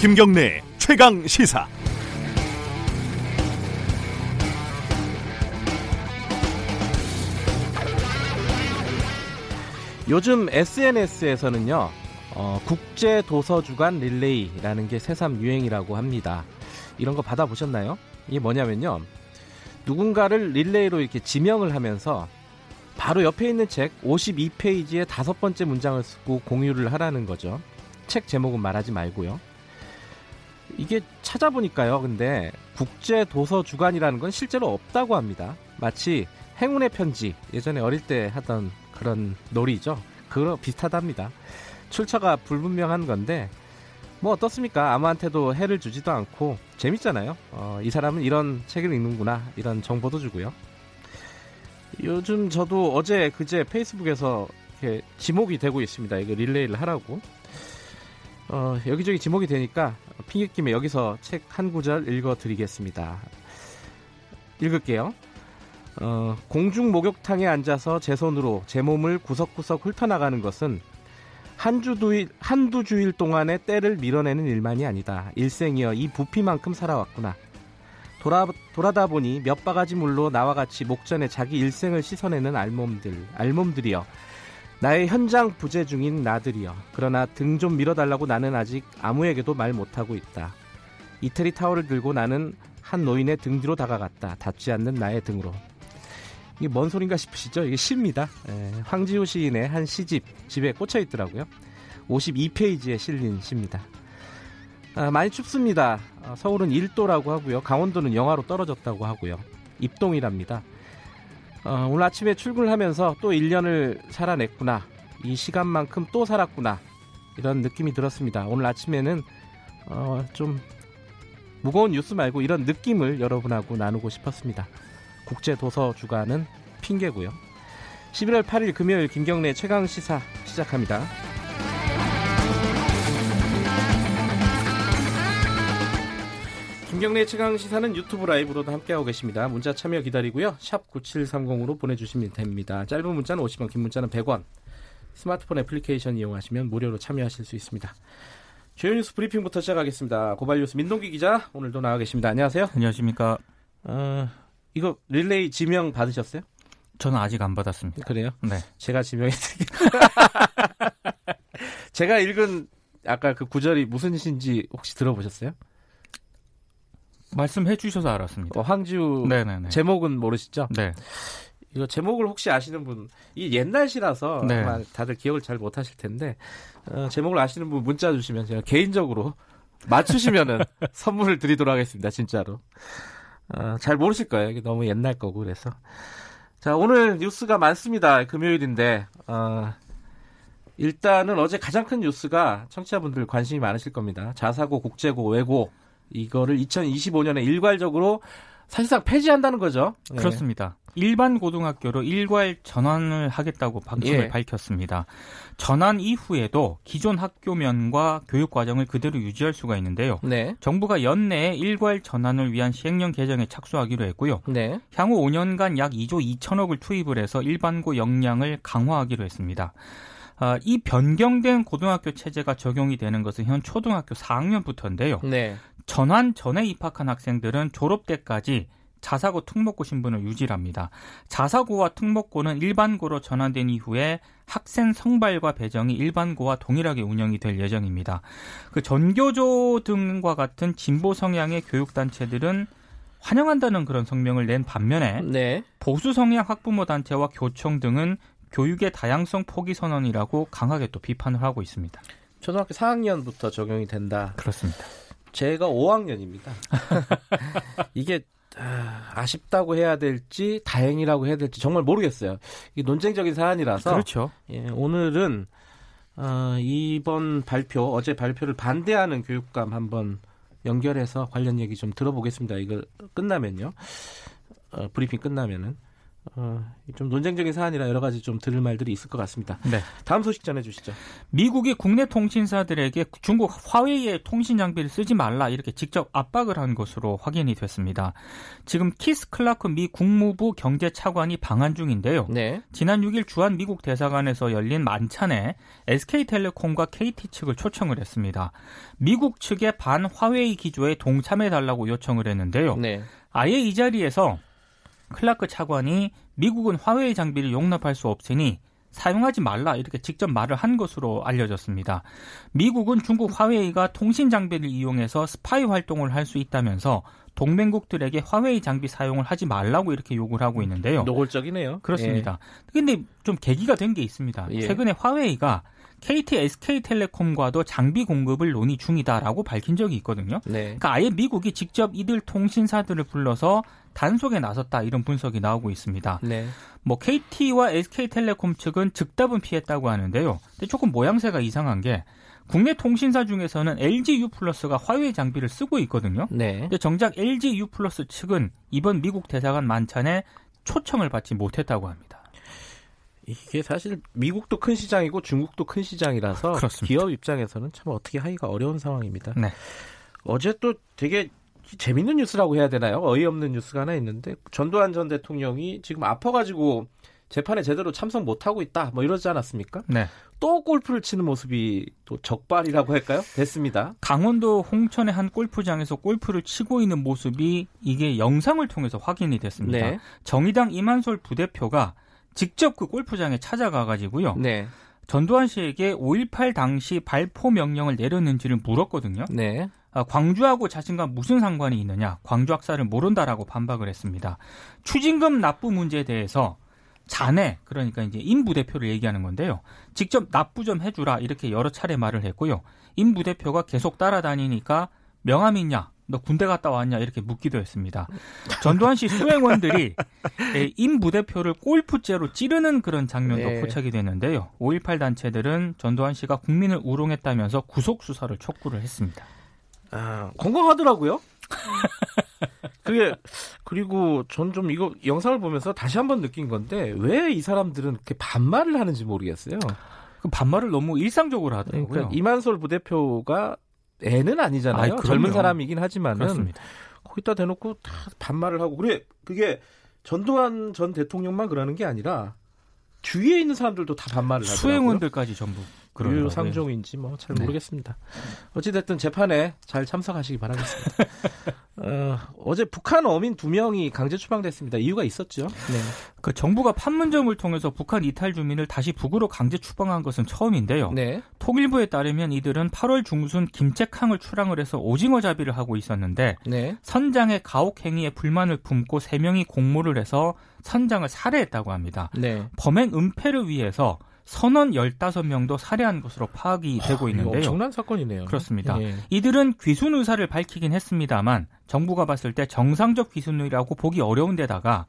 김경래 최강 시사. 요즘 SNS에서는요, 어, 국제 도서 주간 릴레이라는 게 새삼 유행이라고 합니다. 이런 거 받아보셨나요? 이게 뭐냐면요, 누군가를 릴레이로 이렇게 지명을 하면서 바로 옆에 있는 책 52페이지의 다섯 번째 문장을 쓰고 공유를 하라는 거죠. 책 제목은 말하지 말고요. 이게 찾아보니까요. 근데 국제 도서 주간이라는 건 실제로 없다고 합니다. 마치 행운의 편지 예전에 어릴 때 하던 그런 놀이죠. 그거 비슷하답니다. 출처가 불분명한 건데 뭐 어떻습니까? 아무한테도 해를 주지도 않고 재밌잖아요. 어, 이 사람은 이런 책을 읽는구나 이런 정보도 주고요. 요즘 저도 어제 그제 페이스북에서 지목이 되고 있습니다. 이거 릴레이를 하라고. 어, 여기저기 지목이 되니까 핑계김에 여기서 책 한 구절 읽어드리겠습니다. 읽을게요. 어, 공중 목욕탕에 앉아서 제 손으로 제 몸을 구석구석 훑어나가는 것은 한주 두일, 한두 주일 동안의 때를 밀어내는 일만이 아니다. 일생이여 이 부피만큼 살아왔구나. 돌아, 돌아다 보니 몇 바가지 물로 나와 같이 목전에 자기 일생을 씻어내는 알몸들, 알몸들이여. 나의 현장 부재 중인 나들이여. 그러나 등 좀 밀어달라고 나는 아직 아무에게도 말 못하고 있다. 이태리 타월을 들고 나는 한 노인의 등 뒤로 다가갔다. 닿지 않는 나의 등으로. 이게 뭔 소린가 싶으시죠? 이게 시입니다. 예, 황지우 시인의 한 시집, 집에 꽂혀 있더라고요. 52페이지에 실린 시입니다. 아, 많이 춥습니다. 아, 서울은 1도라고 하고요. 강원도는 영하로 떨어졌다고 하고요. 입동이랍니다. 어, 오늘 아침에 출근을 하면서 또 1년을 살아냈구나. 이 시간만큼 또 살았구나. 이런 느낌이 들었습니다. 오늘 아침에는 어, 좀 무거운 뉴스 말고 이런 느낌을 여러분하고 나누고 싶었습니다. 국제 도서 주간은 핑계고요. 11월 8일 금요일 김경래 최강 시사 시작합니다. 김경래 최강 시사는 유튜브 라이브로도 함께하고 계십니다. 문자 참여 기다리고요. 샵 9730으로 보내주시면 됩니다. 짧은 문자는 50원, 긴 문자는 100원. 스마트폰 애플리케이션 이용하시면 무료로 참여하실 수 있습니다. 주요 뉴스 브리핑부터 시작하겠습니다. 고발 뉴스 민동기 기자 오늘도 나와 계십니다. 안녕하세요. 안녕하십니까. 어, 이거 릴레이 지명 받으셨어요? 저는 아직 안 받았습니다. 그래요? 네. 제가 지명해 드릴게요. 제가 읽은 아까 그 구절이 무슨 시인지 혹시 들어보셨어요? 말씀해 주셔서 알았습니다. 어, 황지우 네네네. 제목은 모르시죠? 네. 이거 제목을 혹시 아시는 분, 이 옛날 시라서 네. 아마 다들 기억을 잘 못하실 텐데 어, 제목을 아시는 분 문자 주시면 제가 개인적으로 맞추시면은 선물을 드리도록 하겠습니다. 진짜로. 어, 잘 모르실 거예요. 이게 너무 옛날 거고 그래서. 자 오늘 뉴스가 많습니다. 금요일인데 어, 일단은 어제 가장 큰 뉴스가 청취자분들 관심이 많으실 겁니다. 자사고, 국제고, 외고 이거를 2025년에 일괄적으로 사실상 폐지한다는 거죠. 예. 그렇습니다. 일반 고등학교로 일괄 전환을 하겠다고 방침을 예. 밝혔습니다. 전환 이후에도 기존 학교면과 교육 과정을 그대로 유지할 수가 있는데요. 네. 정부가 연내에 일괄 전환을 위한 시행령 개정에 착수하기로 했고요. 네. 향후 5년간 약 2조 2천억을 투입을 해서 일반고 역량을 강화하기로 했습니다. 아, 이 변경된 고등학교 체제가 적용이 되는 것은 현 초등학교 4학년부터인데요. 네. 전환 전에 입학한 학생들은 졸업 때까지 자사고 특목고 신분을 유지합니다. 자사고와 특목고는 일반고로 전환된 이후에 학생 성발과 배정이 일반고와 동일하게 운영이 될 예정입니다. 그 전교조 등과 같은 진보 성향의 교육단체들은 환영한다는 그런 성명을 낸 반면에 네. 보수 성향 학부모 단체와 교총 등은 교육의 다양성 포기 선언이라고 강하게 또 비판을 하고 있습니다. 초등학교 4학년부터 적용이 된다. 그렇습니다. 제가 5학년입니다. 이게 아, 아쉽다고 해야 될지 다행이라고 해야 될지 정말 모르겠어요. 이게 논쟁적인 사안이라서 그렇죠. 예, 오늘은 어, 이번 발표 어제 발표를 반대하는 교육감 한번 연결해서 관련 얘기 좀 들어보겠습니다. 이거 끝나면요. 어, 브리핑 끝나면은 어, 좀 논쟁적인 사안이라 여러 가지 좀 들을 말들이 있을 것 같습니다. 네. 다음 소식 전해주시죠. 미국이 국내 통신사들에게 중국 화웨이의 통신 장비를 쓰지 말라 이렇게 직접 압박을 한 것으로 확인이 됐습니다. 지금 키스 클라크 미 국무부 경제차관이 방한 중인데요. 네. 지난 6일 주한 미국 대사관에서 열린 만찬에 SK텔레콤과 KT 측을 초청을 했습니다. 미국 측의 반 화웨이 기조에 동참해 달라고 요청을 했는데요. 네. 아예 이 자리에서 클라크 차관이 미국은 화웨이 장비를 용납할 수 없으니 사용하지 말라 이렇게 직접 말을 한 것으로 알려졌습니다. 미국은 중국 화웨이가 통신 장비를 이용해서 스파이 활동을 할 수 있다면서 동맹국들에게 화웨이 장비 사용을 하지 말라고 이렇게 요구를 하고 있는데요. 노골적이네요. 그렇습니다. 근데 좀 계기가 된 게 있습니다. 예. 최근에 화웨이가 KT, SK텔레콤과도 장비 공급을 논의 중이다라고 밝힌 적이 있거든요. 예. 네. 그러니까 아예 미국이 직접 이들 통신사들을 불러서 단속에 나섰다 이런 분석이 나오고 있습니다. 네. 뭐 KT와 SK텔레콤 측은 즉답은 피했다고 하는데요. 근데 조금 모양새가 이상한 게 국내 통신사 중에서는 LG U 플러스가 화웨이 장비를 쓰고 있거든요. 네. 근데 정작 LG U 플러스 측은 이번 미국 대사관 만찬에 초청을 받지 못했다고 합니다. 이게 사실 미국도 큰 시장이고 중국도 큰 시장이라서 그렇습니다. 기업 입장에서는 참 어떻게 하기가 어려운 상황입니다. 네. 어제 또 되게 재밌는 뉴스라고 해야 되나요? 어이없는 뉴스가 하나 있는데 전두환 전 대통령이 지금 아파가지고 재판에 제대로 참석 못 하고 있다 뭐 이러지 않았습니까? 네. 또 골프를 치는 모습이 또 적발이라고 할까요? 됐습니다. 강원도 홍천의 한 골프장에서 골프를 치고 있는 모습이 이게 영상을 통해서 확인이 됐습니다. 네. 정의당 이만솔 부대표가 직접 그 골프장에 찾아가 가지고요. 네. 전두환 씨에게 5.18 당시 발포 명령을 내렸는지를 물었거든요. 네. 아, 광주하고 자신과 무슨 상관이 있느냐, 광주 학살을 모른다라고 반박을 했습니다. 추징금 납부 문제에 대해서 자네, 그러니까 이제 임 부대표를 얘기하는 건데요. 직접 납부 좀 해주라 이렇게 여러 차례 말을 했고요. 임 부대표가 계속 따라다니니까 명함 있냐, 너 군대 갔다 왔냐 이렇게 묻기도 했습니다. 전두환 씨 수행원들이 예, 임 부대표를 골프째로 찌르는 그런 장면도 네. 포착이 됐는데요. 5.18 단체들은 전두환 씨가 국민을 우롱했다면서 구속 수사를 촉구를 했습니다. 아, 건강하더라고요. 그게 그리고 전 좀 이거 영상을 보면서 다시 한번 느낀 건데 왜 이 사람들은 그렇게 반말을 하는지 모르겠어요. 그 반말을 너무 일상적으로 하더라고요. 그러니까 이만솔 부대표가 애는 아니잖아요. 아이. 젊은 사람이긴 하지만은 그렇습니다. 거기다 대놓고 다 반말을 하고 그래 그게 전두환 전 대통령만 그러는 게 아니라 주위에 있는 사람들도 다 반말을 하더라고요. 수행원들까지 전부 그러더라고요. 유상종인지 뭐잘 네. 모르겠습니다. 어찌됐든 재판에 잘 참석하시기 바라겠습니다. 어, 어제 북한 어민 두 명이 강제 추방됐습니다. 이유가 있었죠. 네. 그 정부가 판문점을 통해서 북한 이탈 주민을 다시 북으로 강제 추방한 것은 처음인데요. 네. 통일부에 따르면 이들은 8월 중순 김책항을 출항을 해서 오징어 잡이를 하고 있었는데 네. 선장의 가혹 행위에 불만을 품고 세 명이 공모를 해서 선장을 살해했다고 합니다. 네. 범행 은폐를 위해서 선원 15명도 살해한 것으로 파악이 되고 이거 있는데요. 엄청난 사건이네요. 그렇습니다. 예. 이들은 귀순 의사를 밝히긴 했습니다만 정부가 봤을 때 정상적 귀순이라고 보기 어려운 데다가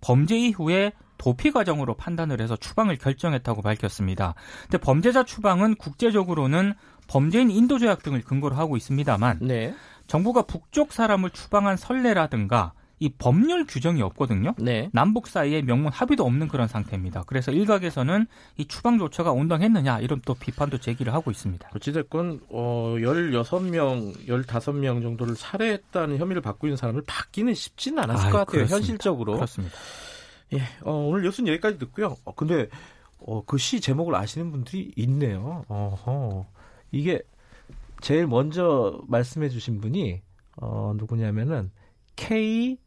범죄 이후에 도피 과정으로 판단을 해서 추방을 결정했다고 밝혔습니다. 근데 범죄자 추방은 국제적으로는 범죄인 인도 조약 등을 근거로 하고 있습니다만 네. 정부가 북쪽 사람을 추방한 선례라든가 이 법률 규정이 없거든요. 네. 남북 사이에 명문 합의도 없는 그런 상태입니다. 그래서 일각에서는 이 추방 조처가 온당했느냐 이런 또 비판도 제기를 하고 있습니다. 어찌됐건 어 16명, 15명 정도를 살해했다는 혐의를 받고 있는 사람을 받기는 쉽지는 않았을 아유, 것 같아요. 그렇습니다. 현실적으로. 그렇습니다. 예, 어, 오늘 뉴스는 여기까지 듣고요. 어, 근데 어, 그 시 제목을 아시는 분들이 있네요. 어허. 이게 제일 먼저 말씀해 주신 분이 어, 누구냐면은 K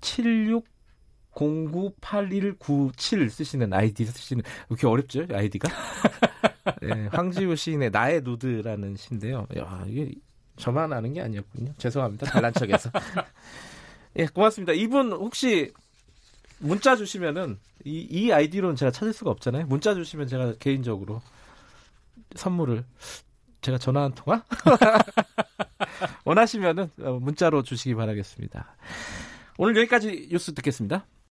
76098197 쓰시는 아이디 쓰시는 왜 이렇게 어렵죠? 아이디가? 예, 황지우 시인의 나의 누드라는 시인데요. 야, 이게 저만 아는 게 아니었군요. 죄송합니다. 잘난 척해서. 예, 고맙습니다. 이분 혹시 문자 주시면은 이, 이 아이디로는 제가 찾을 수가 없잖아요. 문자 주시면 제가 개인적으로 선물을 제가 전화 한 통화 원하시면은 어, 문자로 주시기 바라겠습니다. 오늘 여기까지 뉴스 듣겠습니다.